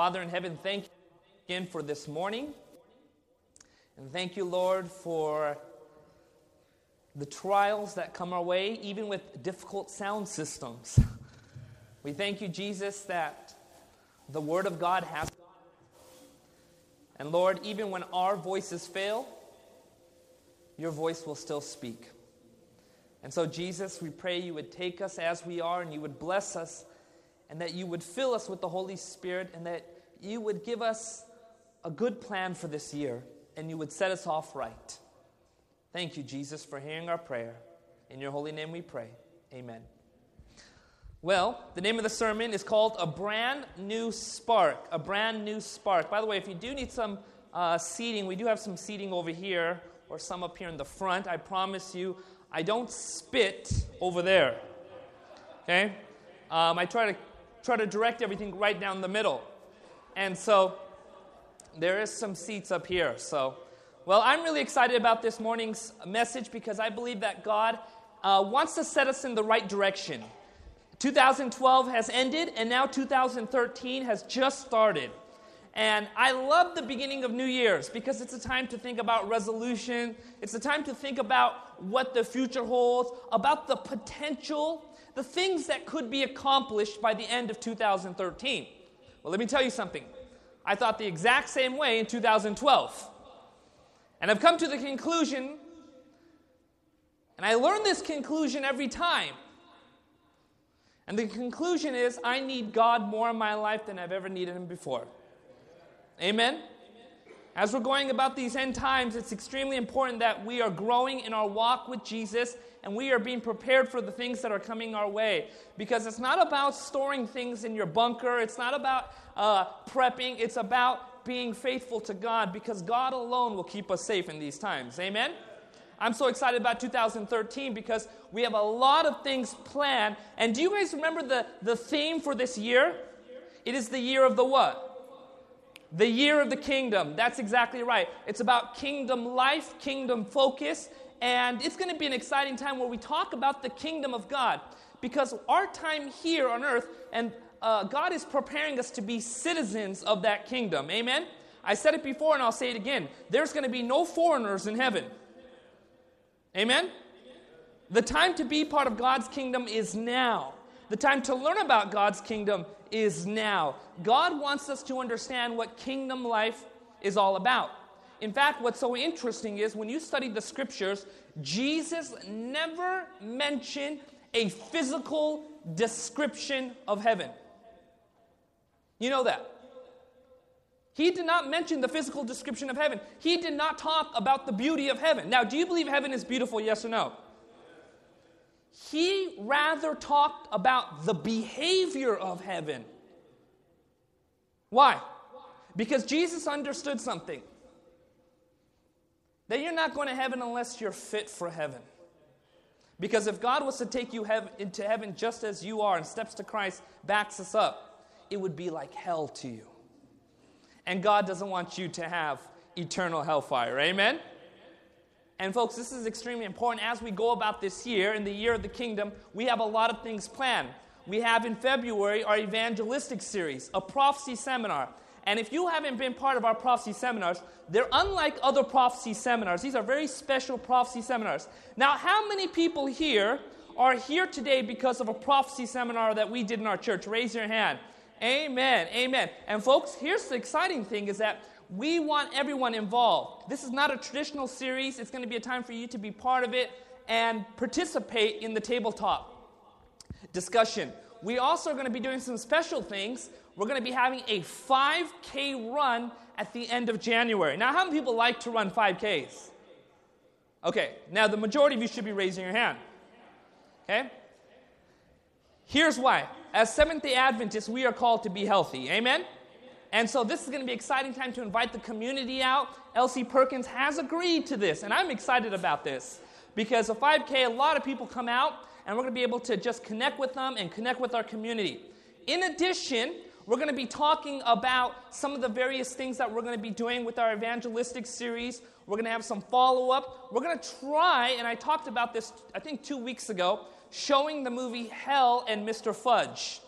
Father in heaven, thank you again for this morning. And thank you, Lord, for the trials that come our way, even with difficult sound systems. We thank you, Jesus, that the Word of God has. And Lord, even when our voices fail, your voice will still speak. And so, Jesus, we pray you would take us as we are and you would bless us and that you would fill us with the Holy Spirit and that you would give us a good plan for this year and you would set us off right. Thank you, Jesus, for hearing our prayer. In your holy name we pray. Amen. Well, the name of the sermon is called A Brand New Spark. A Brand New Spark. By the way, if you do need some uh, seating, we do have some seating over here or some up here in the front. I promise you, I don't spit over there. Okay? Um, I try to try to direct everything right down the middle. And so there is some seats up here. So, well, I'm really excited about this morning's message because I believe that God uh, wants to set us in the right direction. 2012 has ended, and now 2013 has just started. And I love the beginning of New Year's because it's a time to think about resolution. It's a time to think about what the future holds, about the potential, the things that could be accomplished by the end of 2013. Well, let me tell you something. I thought the exact same way in 2012. And I've come to the conclusion, and I learn this conclusion every time. And the conclusion is I need God more in my life than I've ever needed Him before. Amen? As we're going about these end times, it's extremely important that we are growing in our walk with Jesus and we are being prepared for the things that are coming our way. Because it's not about storing things in your bunker, it's not about uh, prepping, it's about being faithful to God because God alone will keep us safe in these times. Amen? I'm so excited about 2013 because we have a lot of things planned. And do you guys remember the, the theme for this year? It is the year of the what? The year of the kingdom. That's exactly right. It's about kingdom life, kingdom focus, and it's going to be an exciting time where we talk about the kingdom of God because our time here on earth, and uh, God is preparing us to be citizens of that kingdom. Amen? I said it before and I'll say it again. There's going to be no foreigners in heaven. Amen? The time to be part of God's kingdom is now. The time to learn about God's kingdom is now. God wants us to understand what kingdom life is all about. In fact, what's so interesting is when you study the scriptures, Jesus never mentioned a physical description of heaven. You know that. He did not mention the physical description of heaven. He did not talk about the beauty of heaven. Now, do you believe heaven is beautiful, yes or no? He rather talked about the behavior of heaven. Why? Because Jesus understood something that you're not going to heaven unless you're fit for heaven. Because if God was to take you heaven, into heaven just as you are and steps to Christ backs us up, it would be like hell to you. And God doesn't want you to have eternal hellfire. Amen? And folks, this is extremely important. As we go about this year, in the year of the kingdom, we have a lot of things planned. We have in February our evangelistic series, a prophecy seminar. And if you haven't been part of our prophecy seminars, they're unlike other prophecy seminars. These are very special prophecy seminars. Now, how many people here are here today because of a prophecy seminar that we did in our church? Raise your hand. Amen. Amen. And folks, here's the exciting thing is that we want everyone involved. This is not a traditional series. It's going to be a time for you to be part of it and participate in the tabletop discussion. We also are going to be doing some special things. We're going to be having a 5K run at the end of January. Now, how many people like to run 5Ks? Okay, now the majority of you should be raising your hand. Okay? Here's why. As Seventh day Adventists, we are called to be healthy. Amen? And so this is going to be an exciting time to invite the community out. Elsie Perkins has agreed to this, and I'm excited about this because a 5K, a lot of people come out, and we're going to be able to just connect with them and connect with our community. In addition, we're going to be talking about some of the various things that we're going to be doing with our evangelistic series. We're going to have some follow up. We're going to try, and I talked about this, I think, two weeks ago, showing the movie Hell and Mr. Fudge.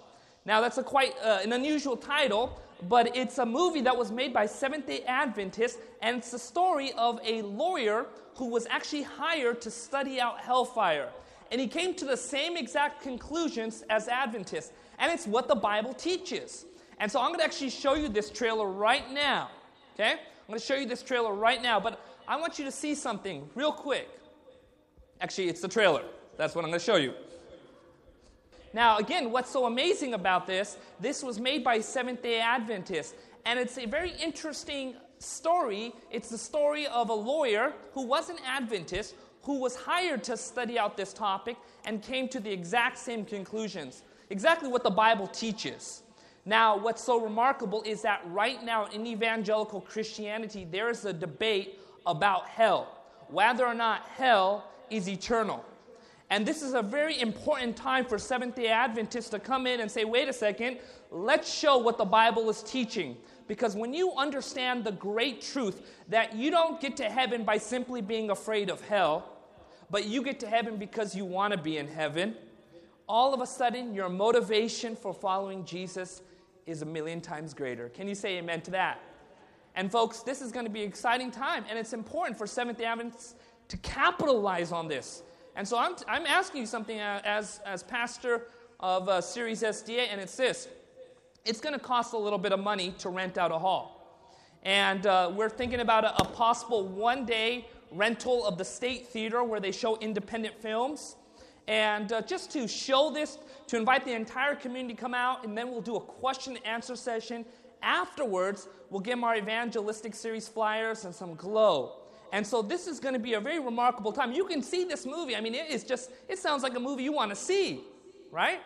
Now, that's a quite uh, an unusual title, but it's a movie that was made by Seventh day Adventists, and it's the story of a lawyer who was actually hired to study out hellfire. And he came to the same exact conclusions as Adventists, and it's what the Bible teaches. And so I'm going to actually show you this trailer right now. Okay? I'm going to show you this trailer right now, but I want you to see something real quick. Actually, it's the trailer. That's what I'm going to show you. Now, again, what's so amazing about this, this was made by Seventh day Adventists, and it's a very interesting story. It's the story of a lawyer who was an Adventist who was hired to study out this topic and came to the exact same conclusions, exactly what the Bible teaches. Now, what's so remarkable is that right now in evangelical Christianity, there is a debate about hell, whether or not hell is eternal. And this is a very important time for Seventh day Adventists to come in and say, wait a second, let's show what the Bible is teaching. Because when you understand the great truth that you don't get to heaven by simply being afraid of hell, but you get to heaven because you want to be in heaven, all of a sudden your motivation for following Jesus is a million times greater. Can you say amen to that? And folks, this is going to be an exciting time, and it's important for Seventh day Adventists to capitalize on this. And so I'm, I'm asking you something as, as pastor of uh, Ceres SDA, and it's this it's going to cost a little bit of money to rent out a hall. And uh, we're thinking about a, a possible one day rental of the State Theater where they show independent films. And uh, just to show this, to invite the entire community to come out, and then we'll do a question and answer session. Afterwards, we'll give them our evangelistic series flyers and some glow. And so this is going to be a very remarkable time. You can see this movie. I mean, it is just, it sounds like a movie you want to see, right?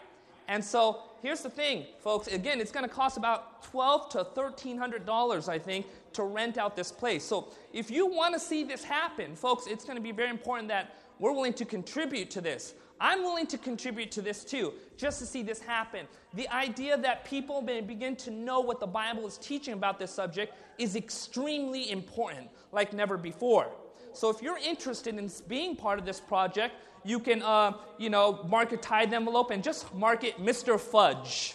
And so here's the thing, folks. Again, it's going to cost about twelve to thirteen hundred dollars, I think, to rent out this place. So if you want to see this happen, folks, it's going to be very important that we're willing to contribute to this. I'm willing to contribute to this too, just to see this happen. The idea that people may begin to know what the Bible is teaching about this subject is extremely important, like never before. So if you're interested in being part of this project, you can, uh, you know, mark a tithe envelope and just mark it Mr. Fudge.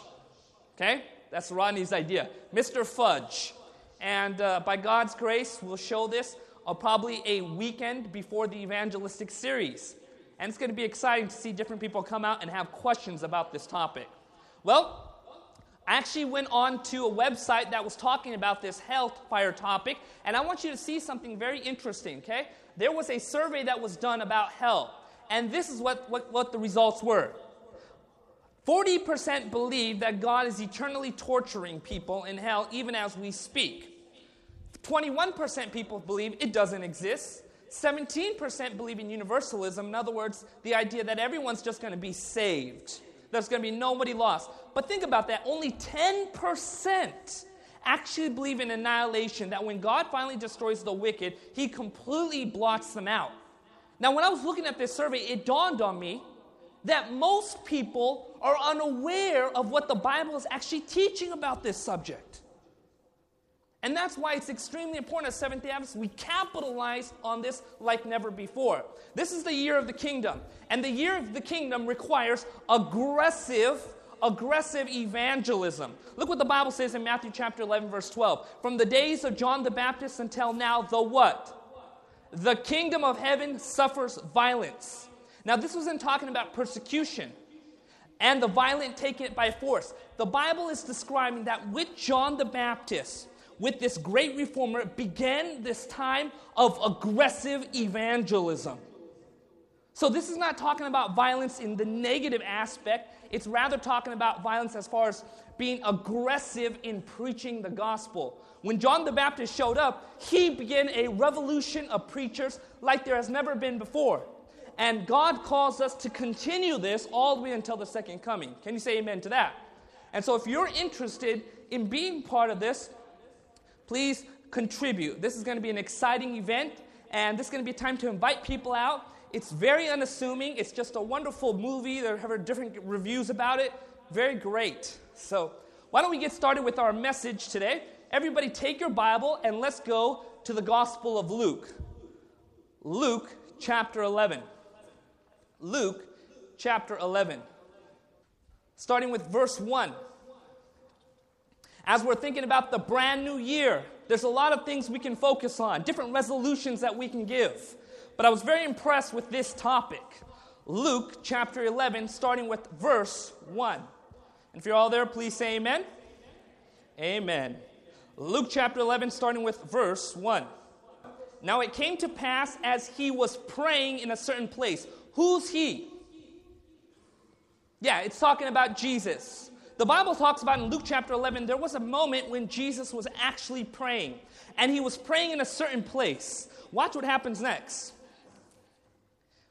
Okay? That's Rodney's idea. Mr. Fudge. And uh, by God's grace, we'll show this uh, probably a weekend before the evangelistic series. And it's going to be exciting to see different people come out and have questions about this topic. Well, I actually went on to a website that was talking about this health fire topic, and I want you to see something very interesting, okay? There was a survey that was done about hell, and this is what, what, what the results were. 40% believe that God is eternally torturing people in hell even as we speak. 21% people believe it doesn't exist. 17% believe in universalism. In other words, the idea that everyone's just going to be saved, there's going to be nobody lost. But think about that only 10% actually believe in annihilation, that when God finally destroys the wicked, he completely blots them out. Now, when I was looking at this survey, it dawned on me that most people are unaware of what the Bible is actually teaching about this subject. And that's why it's extremely important as Seventh day Adventists, we capitalize on this like never before. This is the year of the kingdom. And the year of the kingdom requires aggressive, aggressive evangelism. Look what the Bible says in Matthew chapter 11, verse 12. From the days of John the Baptist until now, the what? The kingdom of heaven suffers violence. Now, this wasn't talking about persecution and the violent take it by force. The Bible is describing that with John the Baptist, with this great reformer began this time of aggressive evangelism. So, this is not talking about violence in the negative aspect, it's rather talking about violence as far as being aggressive in preaching the gospel. When John the Baptist showed up, he began a revolution of preachers like there has never been before. And God calls us to continue this all the way until the second coming. Can you say amen to that? And so, if you're interested in being part of this, please contribute. This is going to be an exciting event, and this is going to be time to invite people out. It's very unassuming. It's just a wonderful movie. There have different reviews about it. Very great. So, why don't we get started with our message today? Everybody, take your Bible and let's go to the Gospel of Luke. Luke chapter 11. Luke chapter 11. Starting with verse 1. As we're thinking about the brand new year, there's a lot of things we can focus on, different resolutions that we can give. But I was very impressed with this topic Luke chapter 11, starting with verse 1. And if you're all there, please say amen. Amen. Luke chapter 11, starting with verse 1. Now it came to pass as he was praying in a certain place. Who's he? Yeah, it's talking about Jesus. The Bible talks about in Luke chapter 11, there was a moment when Jesus was actually praying, and he was praying in a certain place. Watch what happens next.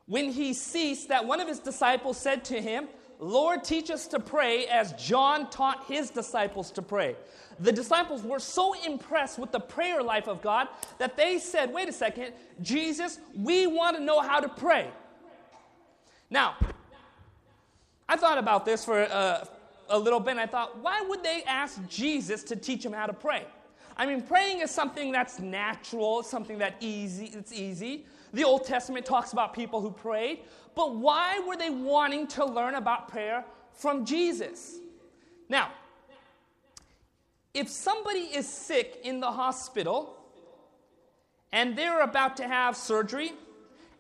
When he ceased, that one of his disciples said to him, Lord, teach us to pray as John taught his disciples to pray. The disciples were so impressed with the prayer life of God that they said, Wait a second, Jesus, we want to know how to pray. Now, I thought about this for uh, a little bit and I thought, why would they ask Jesus to teach them how to pray? I mean, praying is something that's natural, something that easy, it's easy. The Old Testament talks about people who prayed, but why were they wanting to learn about prayer from Jesus? Now, if somebody is sick in the hospital and they're about to have surgery,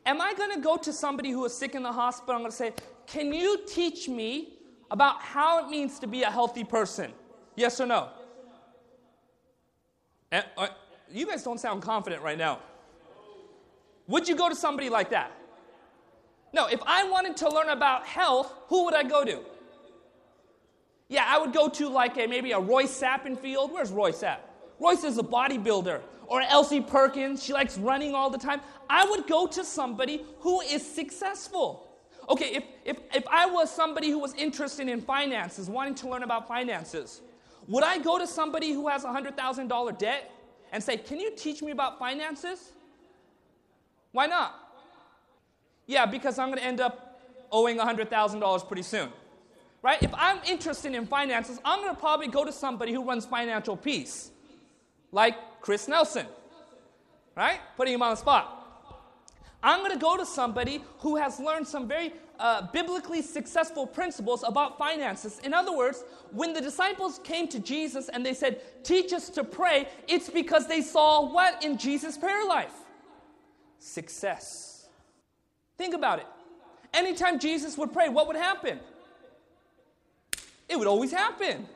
am I going to go to somebody who is sick in the hospital? I'm going to say, Can you teach me about how it means to be a healthy person? Yes or no? And, uh, you guys don't sound confident right now. Would you go to somebody like that? No, if I wanted to learn about health, who would I go to? Yeah, I would go to like a, maybe a Royce Sappenfield. Where's Roy at? Royce is a bodybuilder. Or Elsie Perkins, she likes running all the time. I would go to somebody who is successful. Okay, if, if, if I was somebody who was interested in finances, wanting to learn about finances, would I go to somebody who has a $100,000 debt and say, Can you teach me about finances? Why not? Yeah, because I'm going to end up owing $100,000 pretty soon. Right? If I'm interested in finances, I'm going to probably go to somebody who runs Financial Peace, like Chris Nelson. Right? Putting him on the spot. I'm going to go to somebody who has learned some very uh, biblically successful principles about finances. In other words, when the disciples came to Jesus and they said, Teach us to pray, it's because they saw what in Jesus' prayer life? Success. Think about it. Anytime Jesus would pray, what would happen? It would always happen.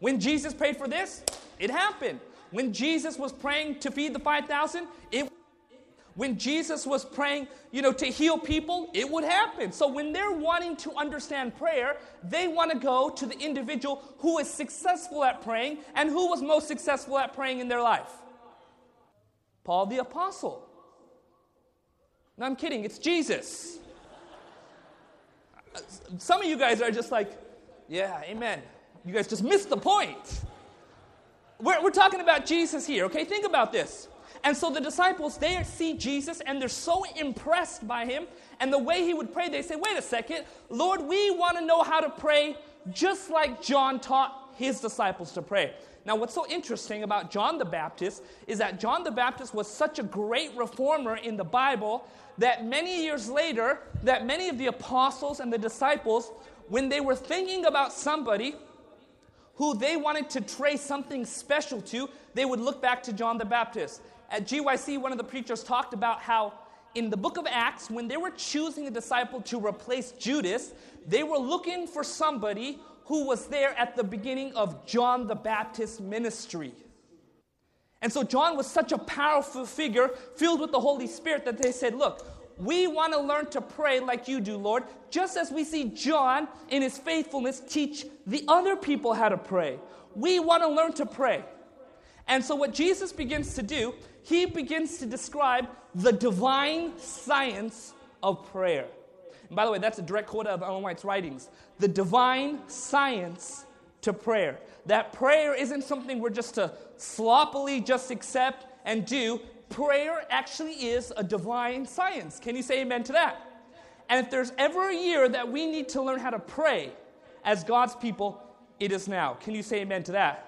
When Jesus prayed for this, it happened. When Jesus was praying to feed the 5,000, it when Jesus was praying, you know, to heal people, it would happen. So when they're wanting to understand prayer, they want to go to the individual who is successful at praying and who was most successful at praying in their life. Paul the apostle. No, I'm kidding, it's Jesus. Some of you guys are just like, yeah, amen. You guys just missed the point. We're, we're talking about Jesus here, okay? Think about this. And so the disciples, they see Jesus and they're so impressed by him and the way he would pray. They say, wait a second, Lord, we want to know how to pray just like John taught his disciples to pray. Now, what's so interesting about John the Baptist is that John the Baptist was such a great reformer in the Bible that many years later, that many of the apostles and the disciples, when they were thinking about somebody who they wanted to trace something special to, they would look back to John the Baptist at GYC, one of the preachers talked about how in the book of Acts, when they were choosing a disciple to replace Judas, they were looking for somebody who was there at the beginning of John the Baptist ministry. And so John was such a powerful figure, filled with the Holy Spirit, that they said, Look, we want to learn to pray like you do, Lord, just as we see John in his faithfulness teach the other people how to pray. We want to learn to pray. And so, what Jesus begins to do he begins to describe the divine science of prayer. And by the way, that's a direct quote of Ellen White's writings. The divine science to prayer. That prayer isn't something we're just to sloppily just accept and do. Prayer actually is a divine science. Can you say amen to that? And if there's ever a year that we need to learn how to pray as God's people, it is now. Can you say amen to that?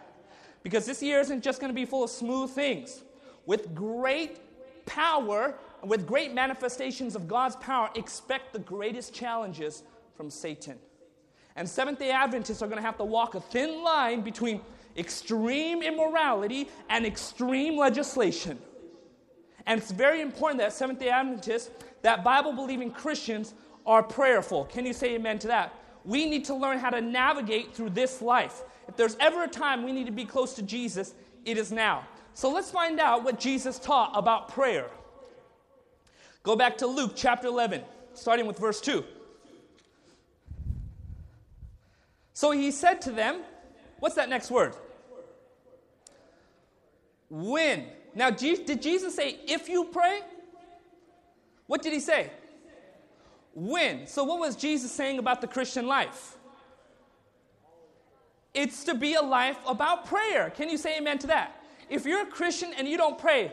Because this year isn't just going to be full of smooth things with great power, with great manifestations of God's power, expect the greatest challenges from Satan. And Seventh day Adventists are going to have to walk a thin line between extreme immorality and extreme legislation. And it's very important that Seventh day Adventists, that Bible believing Christians, are prayerful. Can you say amen to that? We need to learn how to navigate through this life. If there's ever a time we need to be close to Jesus, it is now. So let's find out what Jesus taught about prayer. Go back to Luke chapter 11, starting with verse 2. So he said to them, What's that next word? When. Now, did Jesus say, if you pray? What did he say? When. So, what was Jesus saying about the Christian life? It's to be a life about prayer. Can you say amen to that? If you're a Christian and you don't pray,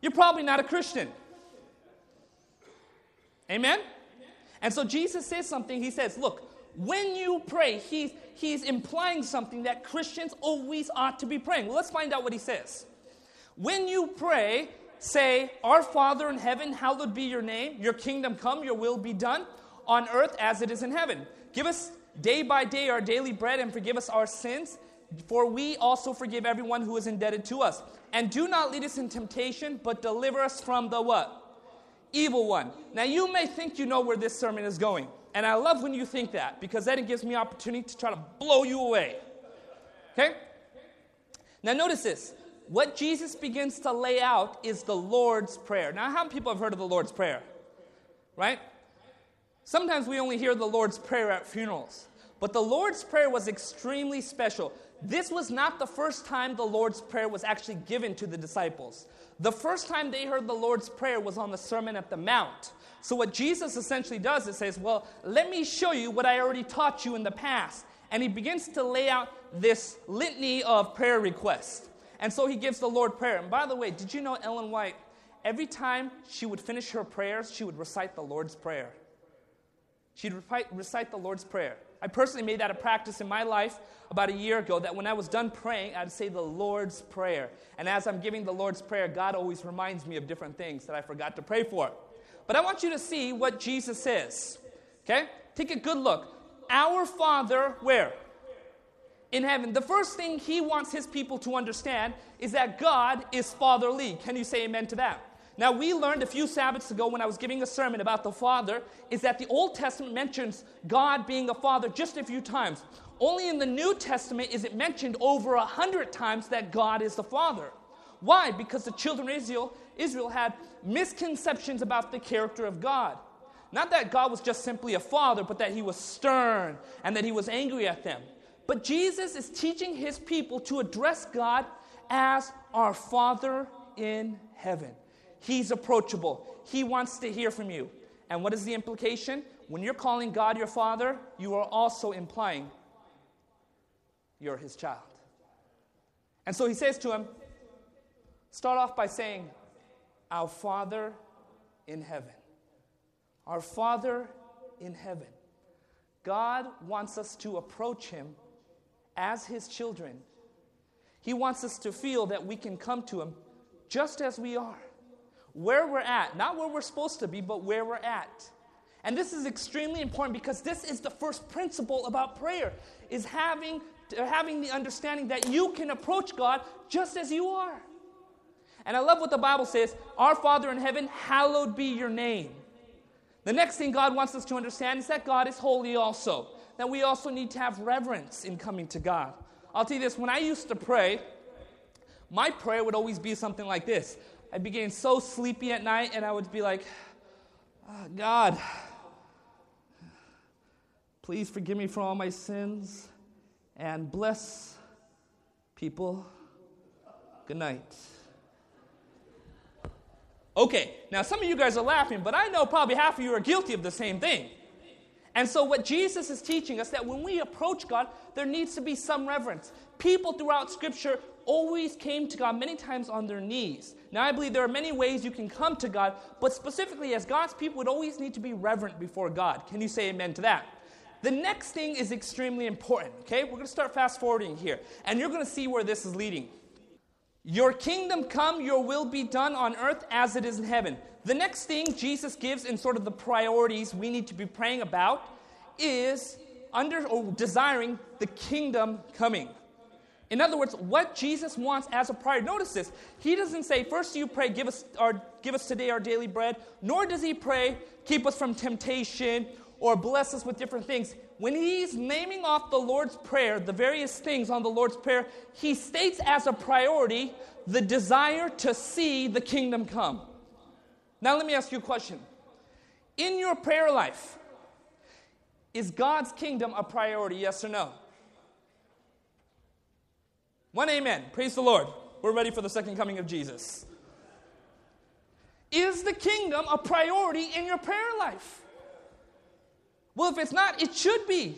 you're probably not a Christian. Amen? And so Jesus says something. He says, Look, when you pray, he's, he's implying something that Christians always ought to be praying. Well, let's find out what he says. When you pray, say, Our Father in heaven, hallowed be your name, your kingdom come, your will be done on earth as it is in heaven. Give us day by day our daily bread and forgive us our sins, for we also forgive everyone who is indebted to us. And do not lead us in temptation, but deliver us from the what? Evil one. Now you may think you know where this sermon is going. And I love when you think that because then it gives me opportunity to try to blow you away. Okay? Now notice this. What Jesus begins to lay out is the Lord's Prayer. Now, how many people have heard of the Lord's Prayer? Right? Sometimes we only hear the Lord's Prayer at funerals. But the Lord's Prayer was extremely special. This was not the first time the Lord's Prayer was actually given to the disciples. The first time they heard the Lord's Prayer was on the Sermon at the Mount. So, what Jesus essentially does is says, Well, let me show you what I already taught you in the past. And he begins to lay out this litany of prayer requests. And so he gives the Lord prayer. And by the way, did you know Ellen White, every time she would finish her prayers, she would recite the Lord's Prayer. She'd recite the Lord's Prayer. I personally made that a practice in my life about a year ago that when I was done praying, I'd say the Lord's Prayer. And as I'm giving the Lord's Prayer, God always reminds me of different things that I forgot to pray for. But I want you to see what Jesus says. Okay? Take a good look. Our Father, where? In heaven. The first thing he wants his people to understand is that God is fatherly. Can you say amen to that? Now, we learned a few Sabbaths ago when I was giving a sermon about the Father, is that the Old Testament mentions God being a Father just a few times. Only in the New Testament is it mentioned over a hundred times that God is the Father. Why? Because the children of Israel, Israel had misconceptions about the character of God. Not that God was just simply a father, but that he was stern and that he was angry at them. But Jesus is teaching his people to address God as our Father in heaven. He's approachable, He wants to hear from you. And what is the implication? When you're calling God your Father, you are also implying you're His child. And so He says to him, start off by saying, our Father in heaven. Our Father in heaven. God wants us to approach Him as His children. He wants us to feel that we can come to Him just as we are, where we're at, not where we're supposed to be, but where we're at. And this is extremely important because this is the first principle about prayer is having, uh, having the understanding that you can approach God just as you are. And I love what the Bible says Our Father in heaven, hallowed be your name. The next thing God wants us to understand is that God is holy also. That we also need to have reverence in coming to God. I'll tell you this when I used to pray, my prayer would always be something like this I'd be getting so sleepy at night, and I would be like, oh, God, please forgive me for all my sins and bless people. Good night. Okay, now some of you guys are laughing, but I know probably half of you are guilty of the same thing. And so, what Jesus is teaching us that when we approach God, there needs to be some reverence. People throughout Scripture always came to God many times on their knees. Now, I believe there are many ways you can come to God, but specifically, as God's people, would always need to be reverent before God. Can you say amen to that? The next thing is extremely important, okay? We're going to start fast forwarding here, and you're going to see where this is leading. Your kingdom come, your will be done on earth as it is in heaven. The next thing Jesus gives in sort of the priorities we need to be praying about is under or desiring the kingdom coming. In other words, what Jesus wants as a priority. Notice this. He doesn't say, first you pray, give us, our, give us today our daily bread, nor does he pray, keep us from temptation or bless us with different things. When he's naming off the Lord's Prayer, the various things on the Lord's Prayer, he states as a priority the desire to see the kingdom come. Now, let me ask you a question. In your prayer life, is God's kingdom a priority, yes or no? One amen. Praise the Lord. We're ready for the second coming of Jesus. Is the kingdom a priority in your prayer life? Well, if it's not, it should be.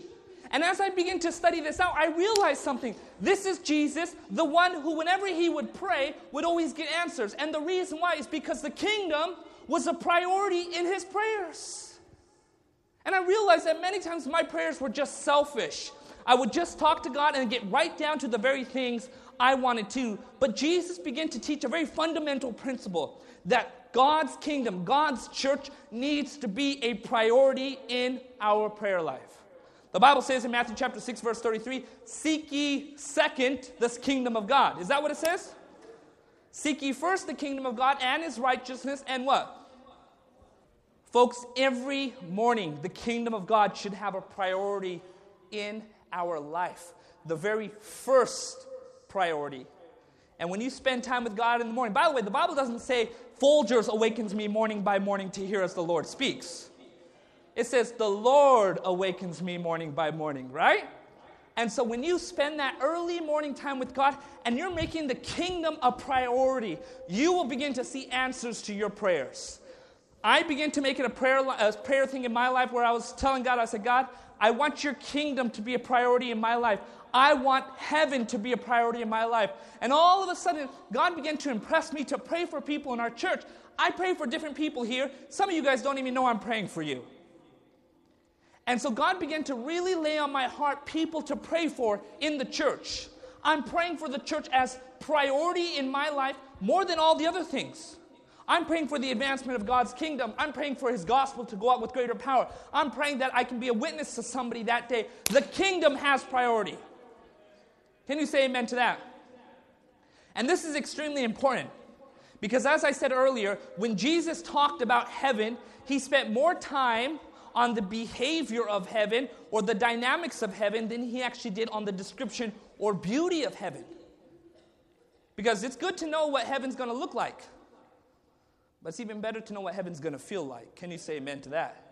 And as I begin to study this out, I realized something. This is Jesus, the one who, whenever he would pray, would always get answers. And the reason why is because the kingdom was a priority in his prayers. And I realized that many times my prayers were just selfish. I would just talk to God and get right down to the very things I wanted to. But Jesus began to teach a very fundamental principle that God's kingdom, God's church needs to be a priority in our prayer life. The Bible says in Matthew chapter 6 verse 33, seek ye second this kingdom of God. Is that what it says? Seek ye first the kingdom of God and his righteousness and what? Folks, every morning the kingdom of God should have a priority in our life. The very first priority. And when you spend time with God in the morning, by the way, the Bible doesn't say Folgers awakens me morning by morning to hear as the Lord speaks. It says the Lord awakens me morning by morning, right? And so when you spend that early morning time with God and you're making the kingdom a priority, you will begin to see answers to your prayers. I began to make it a prayer, a prayer thing in my life where I was telling God, I said, God, I want your kingdom to be a priority in my life. I want heaven to be a priority in my life. And all of a sudden, God began to impress me to pray for people in our church. I pray for different people here. Some of you guys don't even know I'm praying for you. And so God began to really lay on my heart people to pray for in the church. I'm praying for the church as priority in my life more than all the other things. I'm praying for the advancement of God's kingdom. I'm praying for His gospel to go out with greater power. I'm praying that I can be a witness to somebody that day. The kingdom has priority. Can you say amen to that? And this is extremely important because, as I said earlier, when Jesus talked about heaven, He spent more time on the behavior of heaven or the dynamics of heaven than He actually did on the description or beauty of heaven. Because it's good to know what heaven's going to look like. But it's even better to know what heaven's going to feel like. Can you say amen to that?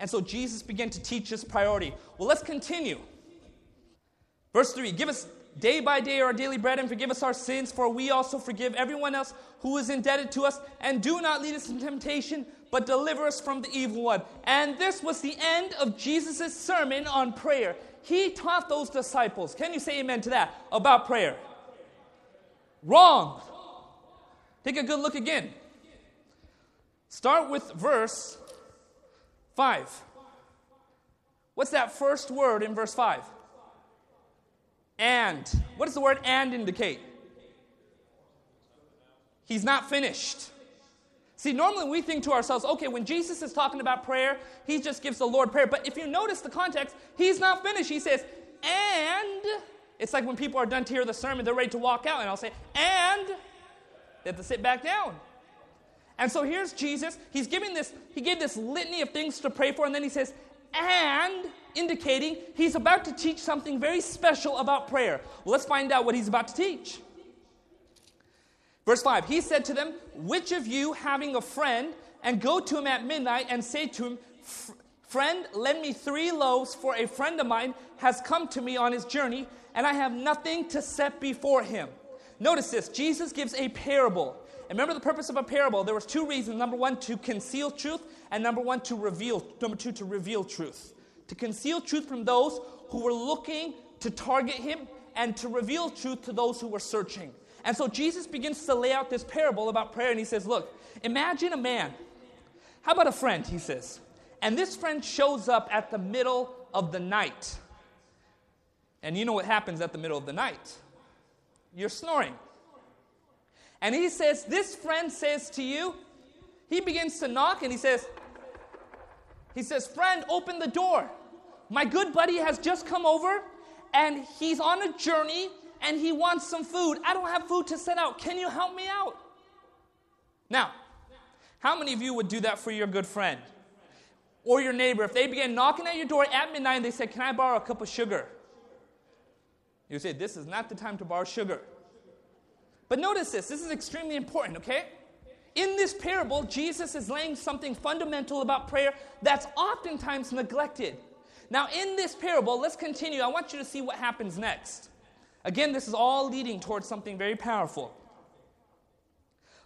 And so Jesus began to teach this priority. Well, let's continue. Verse 3 Give us day by day our daily bread and forgive us our sins, for we also forgive everyone else who is indebted to us. And do not lead us into temptation, but deliver us from the evil one. And this was the end of Jesus' sermon on prayer. He taught those disciples, can you say amen to that, about prayer? Wrong. Take a good look again. Start with verse 5. What's that first word in verse 5? And. What does the word and indicate? He's not finished. See, normally we think to ourselves, okay, when Jesus is talking about prayer, he just gives the Lord prayer. But if you notice the context, he's not finished. He says, and. It's like when people are done to hear the sermon, they're ready to walk out, and I'll say, and. They have to sit back down. And so here's Jesus. He's giving this, he gave this litany of things to pray for, and then he says, and indicating he's about to teach something very special about prayer. Well, let's find out what he's about to teach. Verse 5 He said to them, Which of you having a friend and go to him at midnight and say to him, Friend, lend me three loaves, for a friend of mine has come to me on his journey, and I have nothing to set before him. Notice this Jesus gives a parable. And remember the purpose of a parable. There was two reasons. Number one, to conceal truth, and number one, to reveal. Number two, to reveal truth. To conceal truth from those who were looking to target him, and to reveal truth to those who were searching. And so Jesus begins to lay out this parable about prayer, and he says, Look, imagine a man. How about a friend? He says. And this friend shows up at the middle of the night. And you know what happens at the middle of the night? You're snoring. And he says, This friend says to you, he begins to knock and he says, He says, Friend, open the door. My good buddy has just come over and he's on a journey and he wants some food. I don't have food to set out. Can you help me out? Now, how many of you would do that for your good friend or your neighbor if they began knocking at your door at midnight and they said, Can I borrow a cup of sugar? You say, This is not the time to borrow sugar. But notice this, this is extremely important, okay? In this parable, Jesus is laying something fundamental about prayer that's oftentimes neglected. Now, in this parable, let's continue. I want you to see what happens next. Again, this is all leading towards something very powerful.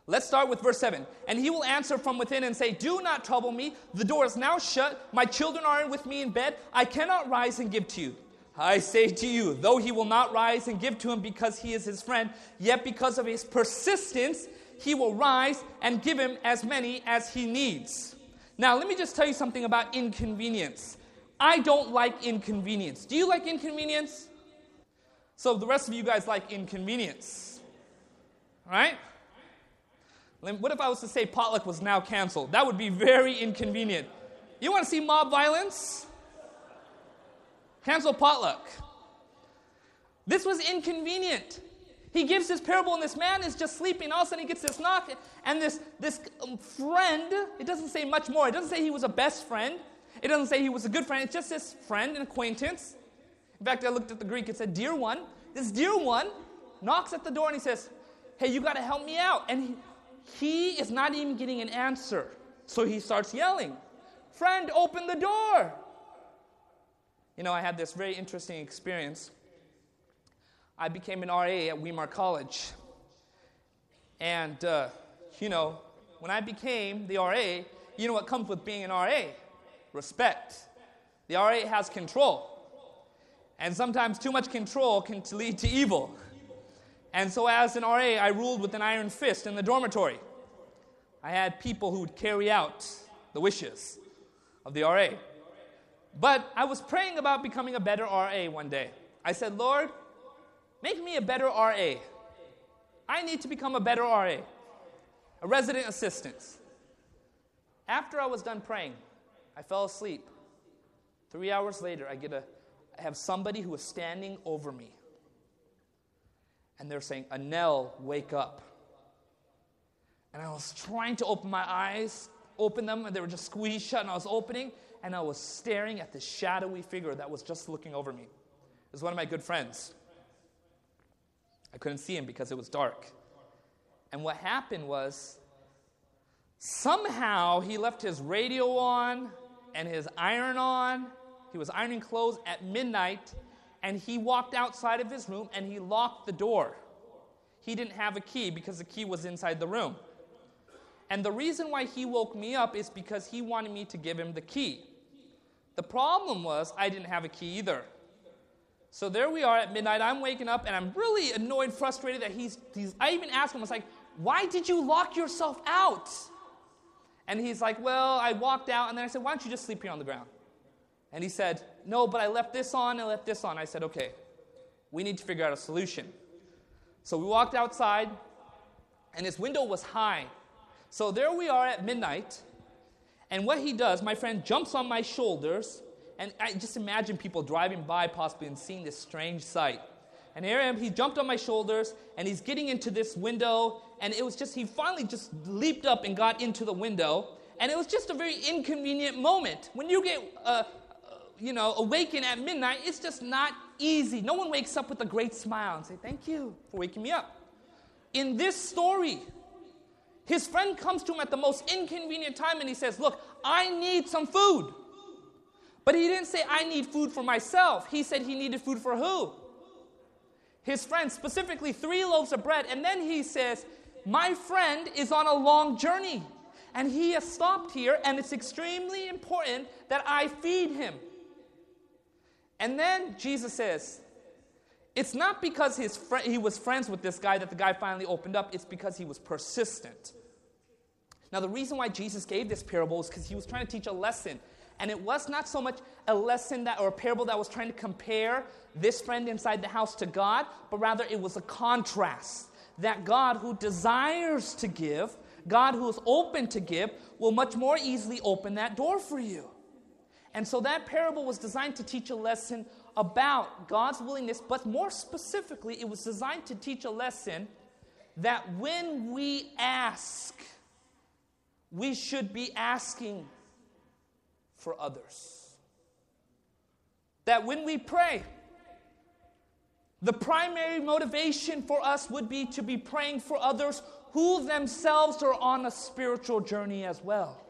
Let's start with verse 7. And he will answer from within and say, Do not trouble me. The door is now shut. My children are with me in bed. I cannot rise and give to you. I say to you, though he will not rise and give to him because he is his friend, yet because of his persistence, he will rise and give him as many as he needs. Now, let me just tell you something about inconvenience. I don't like inconvenience. Do you like inconvenience? So, the rest of you guys like inconvenience. Right? What if I was to say potluck was now canceled? That would be very inconvenient. You want to see mob violence? Cancel potluck. This was inconvenient. He gives this parable, and this man is just sleeping. All of a sudden, he gets this knock, and this, this um, friend, it doesn't say much more. It doesn't say he was a best friend. It doesn't say he was a good friend. It's just this friend and acquaintance. In fact, I looked at the Greek. It said, Dear one. This dear one knocks at the door and he says, Hey, you got to help me out. And he, he is not even getting an answer. So he starts yelling, Friend, open the door. You know, I had this very interesting experience. I became an RA at Weimar College. And, uh, you know, when I became the RA, you know what comes with being an RA? Respect. The RA has control. And sometimes too much control can lead to evil. And so, as an RA, I ruled with an iron fist in the dormitory. I had people who would carry out the wishes of the RA. But I was praying about becoming a better RA one day. I said, Lord, make me a better RA. I need to become a better RA, a resident assistant. After I was done praying, I fell asleep. Three hours later, I get a, I have somebody who is standing over me and they're saying, Anil, wake up. And I was trying to open my eyes, open them, and they were just squeezed shut, and I was opening, and I was staring at the shadowy figure that was just looking over me. It was one of my good friends. I couldn't see him because it was dark. And what happened was, somehow he left his radio on and his iron on. He was ironing clothes at midnight and he walked outside of his room and he locked the door. He didn't have a key because the key was inside the room. And the reason why he woke me up is because he wanted me to give him the key. The problem was I didn't have a key either. So there we are at midnight. I'm waking up and I'm really annoyed, frustrated that he's, he's I even asked him, I was like, why did you lock yourself out? And he's like, well, I walked out and then I said, why don't you just sleep here on the ground? And he said, No, but I left this on and left this on. I said, Okay, we need to figure out a solution. So we walked outside, and his window was high. So there we are at midnight. And what he does, my friend jumps on my shoulders, and I just imagine people driving by possibly and seeing this strange sight. And here I am, he jumped on my shoulders, and he's getting into this window, and it was just, he finally just leaped up and got into the window. And it was just a very inconvenient moment. When you get uh, you know, awakened at midnight, it's just not easy. No one wakes up with a great smile and say, Thank you for waking me up. In this story, his friend comes to him at the most inconvenient time and he says, Look, I need some food. But he didn't say, I need food for myself. He said he needed food for who? His friend, specifically three loaves of bread. And then he says, My friend is on a long journey. And he has stopped here, and it's extremely important that I feed him. And then Jesus says, it's not because his fr- he was friends with this guy that the guy finally opened up, it's because he was persistent. Now, the reason why Jesus gave this parable is because he was trying to teach a lesson. And it was not so much a lesson that, or a parable that was trying to compare this friend inside the house to God, but rather it was a contrast. That God who desires to give, God who is open to give, will much more easily open that door for you. And so that parable was designed to teach a lesson about God's willingness, but more specifically, it was designed to teach a lesson that when we ask, we should be asking for others. That when we pray, the primary motivation for us would be to be praying for others who themselves are on a spiritual journey as well.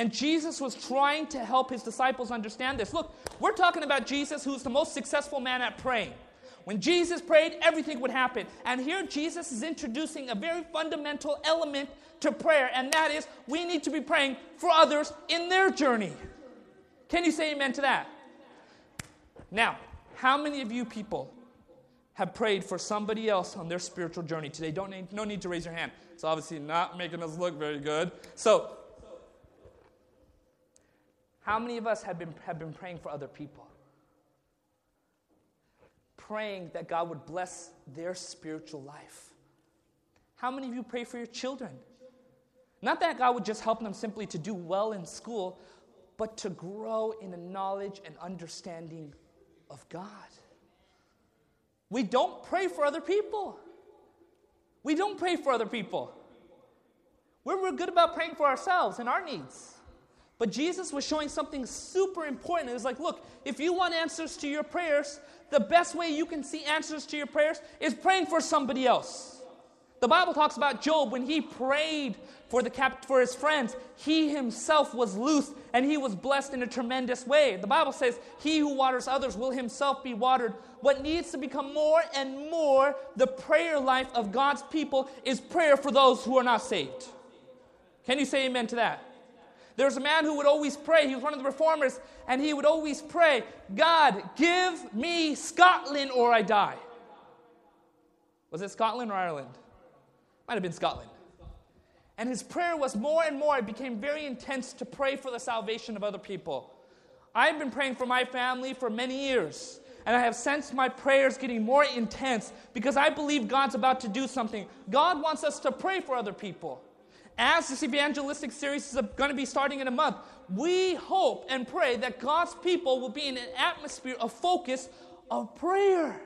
And Jesus was trying to help his disciples understand this. Look, we're talking about Jesus, who's the most successful man at praying. When Jesus prayed, everything would happen. And here Jesus is introducing a very fundamental element to prayer, and that is we need to be praying for others in their journey. Can you say amen to that? Now, how many of you people have prayed for somebody else on their spiritual journey today? Don't need, no need to raise your hand. It's obviously not making us look very good. So, how many of us have been, have been praying for other people? Praying that God would bless their spiritual life. How many of you pray for your children? Not that God would just help them simply to do well in school, but to grow in the knowledge and understanding of God. We don't pray for other people. We don't pray for other people. We're, we're good about praying for ourselves and our needs. But Jesus was showing something super important. It was like, look, if you want answers to your prayers, the best way you can see answers to your prayers is praying for somebody else. The Bible talks about Job when he prayed for, the cap- for his friends, he himself was loosed and he was blessed in a tremendous way. The Bible says, He who waters others will himself be watered. What needs to become more and more the prayer life of God's people is prayer for those who are not saved. Can you say amen to that? There was a man who would always pray. He was one of the reformers, and he would always pray, God, give me Scotland or I die. Was it Scotland or Ireland? Might have been Scotland. And his prayer was more and more, it became very intense to pray for the salvation of other people. I've been praying for my family for many years, and I have sensed my prayers getting more intense because I believe God's about to do something. God wants us to pray for other people as this evangelistic series is going to be starting in a month, we hope and pray that God's people will be in an atmosphere of focus of prayer.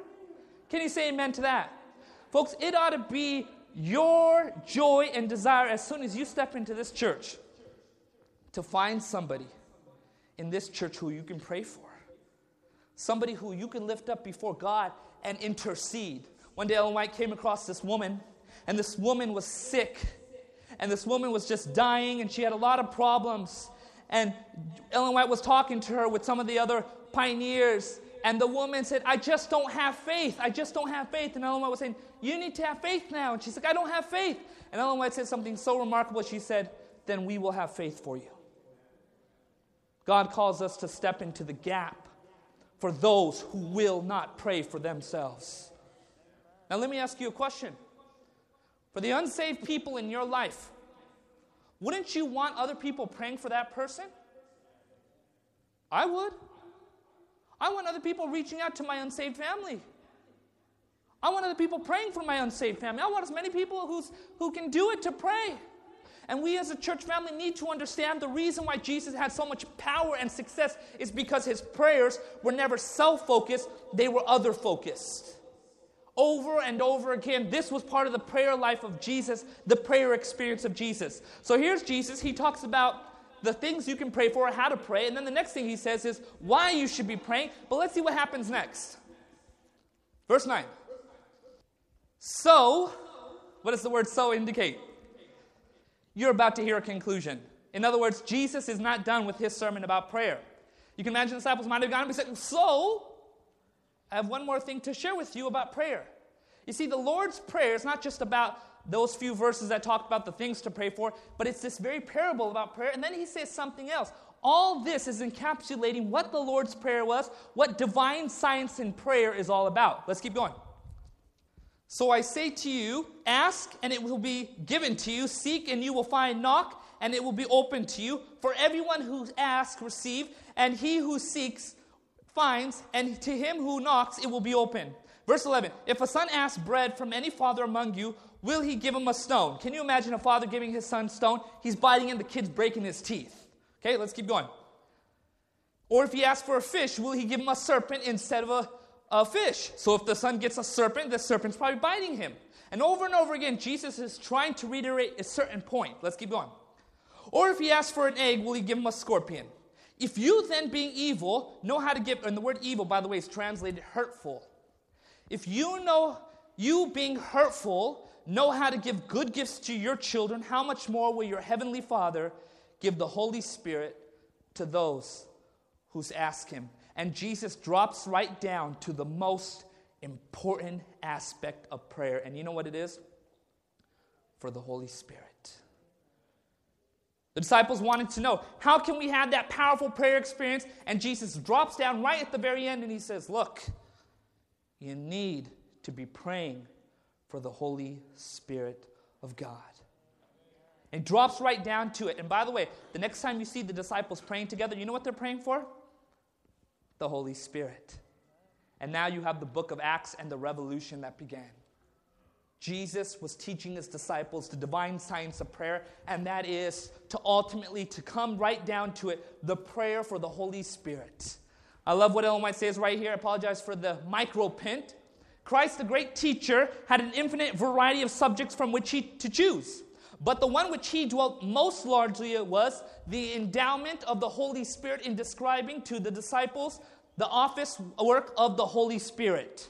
Can you say amen to that? Folks, it ought to be your joy and desire as soon as you step into this church to find somebody in this church who you can pray for. Somebody who you can lift up before God and intercede. One day Ellen White came across this woman, and this woman was sick and this woman was just dying and she had a lot of problems. And Ellen White was talking to her with some of the other pioneers. And the woman said, I just don't have faith. I just don't have faith. And Ellen White was saying, You need to have faith now. And she's like, I don't have faith. And Ellen White said something so remarkable. She said, Then we will have faith for you. God calls us to step into the gap for those who will not pray for themselves. Now, let me ask you a question. For the unsaved people in your life, wouldn't you want other people praying for that person? I would. I want other people reaching out to my unsaved family. I want other people praying for my unsaved family. I want as many people who's, who can do it to pray. And we as a church family need to understand the reason why Jesus had so much power and success is because his prayers were never self focused, they were other focused over and over again. This was part of the prayer life of Jesus, the prayer experience of Jesus. So here's Jesus. He talks about the things you can pray for, how to pray. And then the next thing he says is why you should be praying. But let's see what happens next. Verse 9. So, what does the word so indicate? You're about to hear a conclusion. In other words, Jesus is not done with his sermon about prayer. You can imagine the disciples might have gone and said, So, I have one more thing to share with you about prayer. You see, the Lord's Prayer is not just about those few verses that talk about the things to pray for, but it's this very parable about prayer. And then he says something else. All this is encapsulating what the Lord's Prayer was, what divine science in prayer is all about. Let's keep going. So I say to you, ask and it will be given to you, seek and you will find, knock and it will be open to you. For everyone who asks, receive, and he who seeks, finds, and to him who knocks, it will be open. Verse 11 If a son asks bread from any father among you, will he give him a stone? Can you imagine a father giving his son stone? He's biting in, the kid's breaking his teeth. Okay, let's keep going. Or if he asks for a fish, will he give him a serpent instead of a, a fish? So if the son gets a serpent, the serpent's probably biting him. And over and over again, Jesus is trying to reiterate a certain point. Let's keep going. Or if he asks for an egg, will he give him a scorpion? If you then, being evil, know how to give, and the word evil, by the way, is translated hurtful. If you know, you being hurtful, know how to give good gifts to your children, how much more will your heavenly Father give the Holy Spirit to those who ask him? And Jesus drops right down to the most important aspect of prayer. And you know what it is? For the Holy Spirit. The disciples wanted to know how can we have that powerful prayer experience? And Jesus drops down right at the very end and he says, Look, you need to be praying for the Holy Spirit of God. And drops right down to it. And by the way, the next time you see the disciples praying together, you know what they're praying for? The Holy Spirit. And now you have the book of Acts and the revolution that began. Jesus was teaching his disciples the divine science of prayer, and that is to ultimately to come right down to it, the prayer for the Holy Spirit. I love what Ellen White says right here. I apologize for the micro pint. Christ, the great teacher, had an infinite variety of subjects from which he to choose. But the one which he dwelt most largely was the endowment of the Holy Spirit in describing to the disciples the office work of the Holy Spirit.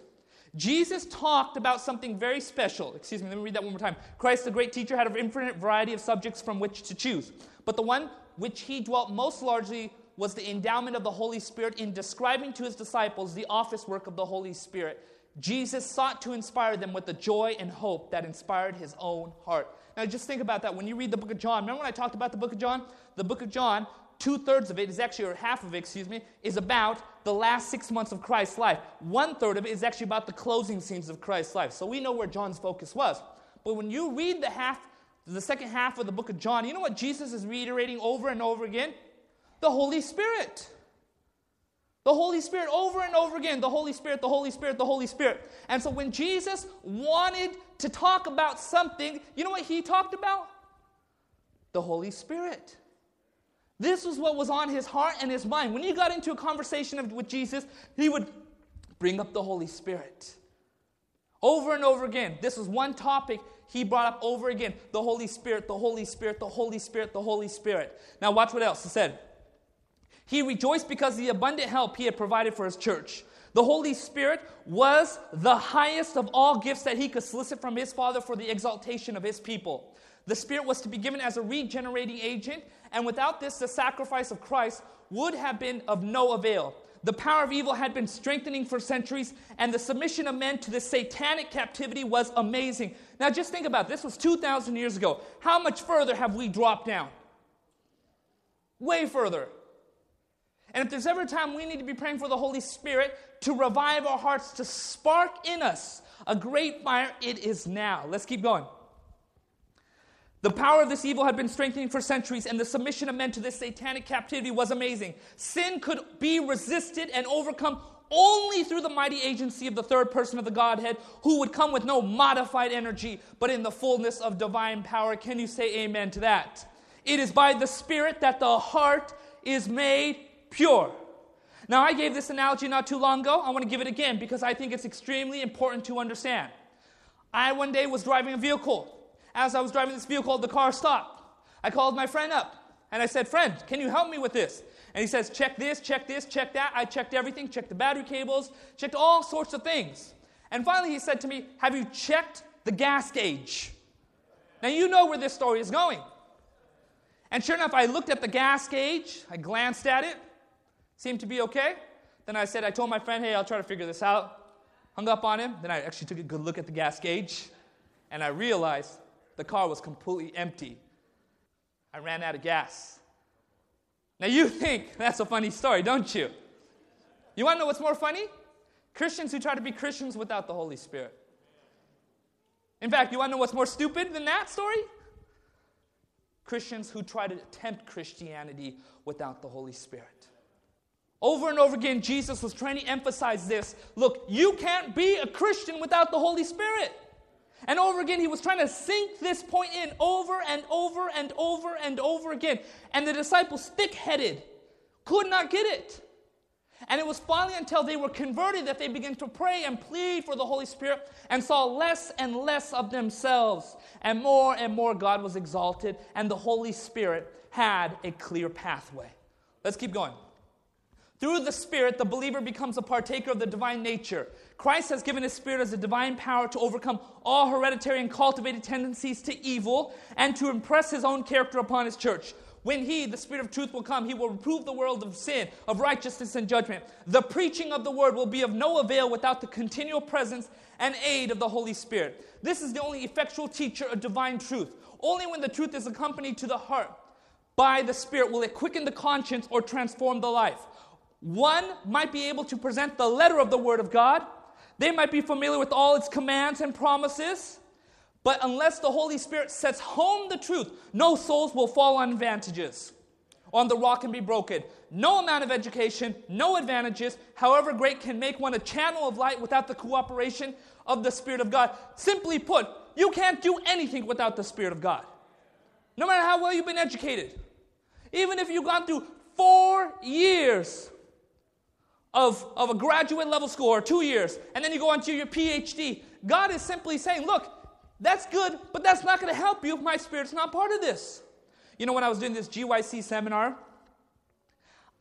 Jesus talked about something very special. Excuse me, let me read that one more time. Christ, the great teacher, had an infinite variety of subjects from which to choose. But the one which he dwelt most largely was the endowment of the Holy Spirit in describing to his disciples the office work of the Holy Spirit. Jesus sought to inspire them with the joy and hope that inspired his own heart. Now, just think about that. When you read the book of John, remember when I talked about the book of John? The book of John, two thirds of it is actually, or half of it, excuse me, is about the last six months of Christ's life. One third of it is actually about the closing scenes of Christ's life. So we know where John's focus was. But when you read the half, the second half of the book of John, you know what Jesus is reiterating over and over again? The Holy Spirit. The Holy Spirit over and over again. The Holy Spirit, the Holy Spirit, the Holy Spirit. And so when Jesus wanted to talk about something, you know what he talked about? The Holy Spirit. This was what was on his heart and his mind. When he got into a conversation with Jesus, he would bring up the Holy Spirit. Over and over again. This was one topic he brought up over again the Holy Spirit, the Holy Spirit, the Holy Spirit, the Holy Spirit. Now, watch what else he said. He rejoiced because the abundant help he had provided for his church. The Holy Spirit was the highest of all gifts that he could solicit from his Father for the exaltation of his people. The Spirit was to be given as a regenerating agent, and without this, the sacrifice of Christ would have been of no avail. The power of evil had been strengthening for centuries, and the submission of men to the satanic captivity was amazing. Now, just think about it. this was 2,000 years ago. How much further have we dropped down? Way further. And if there's ever a time we need to be praying for the Holy Spirit to revive our hearts, to spark in us a great fire, it is now. Let's keep going. The power of this evil had been strengthening for centuries, and the submission of men to this satanic captivity was amazing. Sin could be resisted and overcome only through the mighty agency of the third person of the Godhead, who would come with no modified energy, but in the fullness of divine power. Can you say amen to that? It is by the Spirit that the heart is made pure. Now, I gave this analogy not too long ago. I want to give it again because I think it's extremely important to understand. I one day was driving a vehicle. As I was driving this vehicle, the car stopped. I called my friend up and I said, Friend, can you help me with this? And he says, Check this, check this, check that. I checked everything, checked the battery cables, checked all sorts of things. And finally, he said to me, Have you checked the gas gauge? Now, you know where this story is going. And sure enough, I looked at the gas gauge, I glanced at it, Seemed to be okay. Then I said, I told my friend, hey, I'll try to figure this out. Hung up on him. Then I actually took a good look at the gas gauge. And I realized the car was completely empty. I ran out of gas. Now you think that's a funny story, don't you? You want to know what's more funny? Christians who try to be Christians without the Holy Spirit. In fact, you want to know what's more stupid than that story? Christians who try to attempt Christianity without the Holy Spirit. Over and over again, Jesus was trying to emphasize this. Look, you can't be a Christian without the Holy Spirit. And over again, he was trying to sink this point in over and over and over and over again. And the disciples, thick headed, could not get it. And it was finally until they were converted that they began to pray and plead for the Holy Spirit and saw less and less of themselves. And more and more God was exalted, and the Holy Spirit had a clear pathway. Let's keep going. Through the Spirit, the believer becomes a partaker of the divine nature. Christ has given His Spirit as a divine power to overcome all hereditary and cultivated tendencies to evil and to impress His own character upon His church. When He, the Spirit of truth, will come, He will reprove the world of sin, of righteousness, and judgment. The preaching of the Word will be of no avail without the continual presence and aid of the Holy Spirit. This is the only effectual teacher of divine truth. Only when the truth is accompanied to the heart by the Spirit will it quicken the conscience or transform the life. One might be able to present the letter of the Word of God, they might be familiar with all its commands and promises, but unless the Holy Spirit sets home the truth, no souls will fall on advantages, on the rock and be broken. No amount of education, no advantages, however great, can make one a channel of light without the cooperation of the Spirit of God. Simply put, you can't do anything without the Spirit of God. No matter how well you've been educated, even if you've gone through four years of, of a graduate level school or two years, and then you go on to your PhD. God is simply saying, look, that's good, but that's not going to help you if my spirit's not part of this. You know, when I was doing this GYC seminar,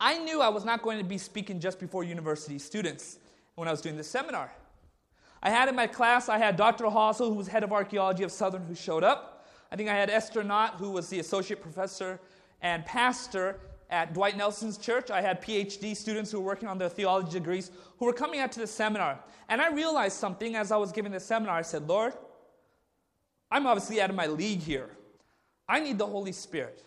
I knew I was not going to be speaking just before university students when I was doing this seminar. I had in my class, I had Dr. Hasel, who was head of archaeology of Southern, who showed up. I think I had Esther Knott, who was the associate professor and pastor at Dwight Nelson's church, I had PhD students who were working on their theology degrees who were coming out to the seminar. And I realized something as I was giving the seminar. I said, Lord, I'm obviously out of my league here. I need the Holy Spirit.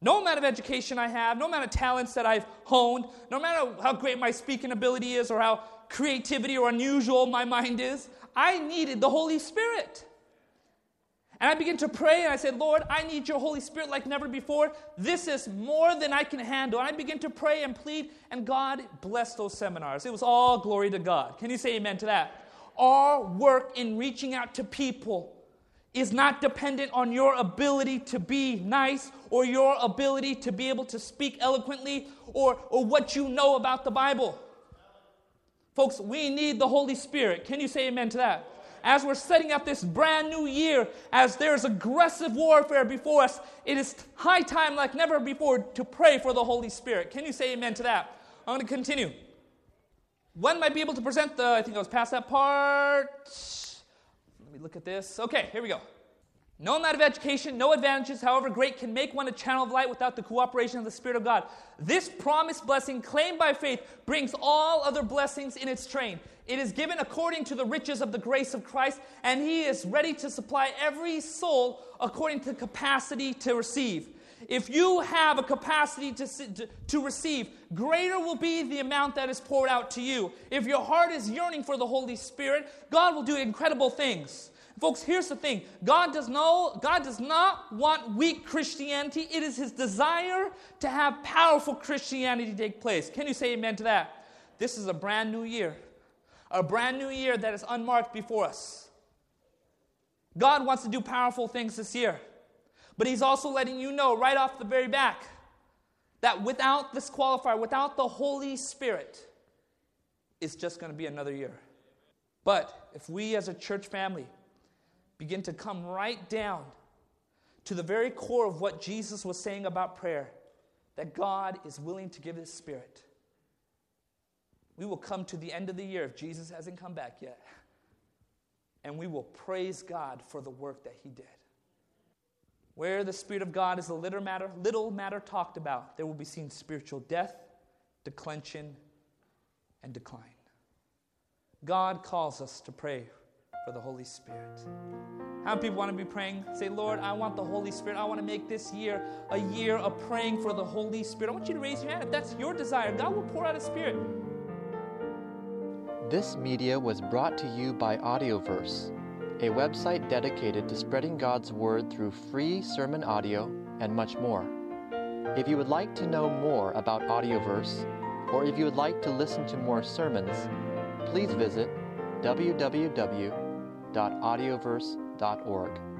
No amount of education I have, no amount of talents that I've honed, no matter how great my speaking ability is or how creativity or unusual my mind is, I needed the Holy Spirit. And I began to pray and I said, Lord, I need your Holy Spirit like never before. This is more than I can handle. And I began to pray and plead, and God blessed those seminars. It was all glory to God. Can you say amen to that? Our work in reaching out to people is not dependent on your ability to be nice or your ability to be able to speak eloquently or, or what you know about the Bible. Folks, we need the Holy Spirit. Can you say amen to that? As we're setting up this brand new year, as there's aggressive warfare before us, it is high time, like never before, to pray for the Holy Spirit. Can you say amen to that? I'm going to continue. When might be able to present the, I think I was past that part. Let me look at this. Okay, here we go. No amount of education, no advantages, however great, can make one a channel of light without the cooperation of the Spirit of God. This promised blessing, claimed by faith, brings all other blessings in its train. It is given according to the riches of the grace of Christ, and He is ready to supply every soul according to capacity to receive. If you have a capacity to, to, to, receive, greater will be the amount that is poured out to you. If your heart is yearning for the Holy Spirit, God will do incredible things. Folks, here's the thing. God does, no, God does not want weak Christianity. It is his desire to have powerful Christianity take place. Can you say amen to that? This is a brand new year. A brand new year that is unmarked before us. God wants to do powerful things this year. But he's also letting you know right off the very back that without this qualifier, without the Holy Spirit, it's just going to be another year. But if we as a church family begin to come right down to the very core of what Jesus was saying about prayer that God is willing to give His Spirit. We will come to the end of the year if Jesus hasn't come back yet, and we will praise God for the work that He did. Where the Spirit of God is a little matter, little matter talked about, there will be seen spiritual death, declension, and decline. God calls us to pray for the Holy Spirit. How many people want to be praying? Say, Lord, I want the Holy Spirit. I want to make this year a year of praying for the Holy Spirit. I want you to raise your hand if that's your desire. God will pour out His Spirit. This media was brought to you by Audioverse, a website dedicated to spreading God's Word through free sermon audio and much more. If you would like to know more about Audioverse, or if you would like to listen to more sermons, please visit www www.audioverse.org.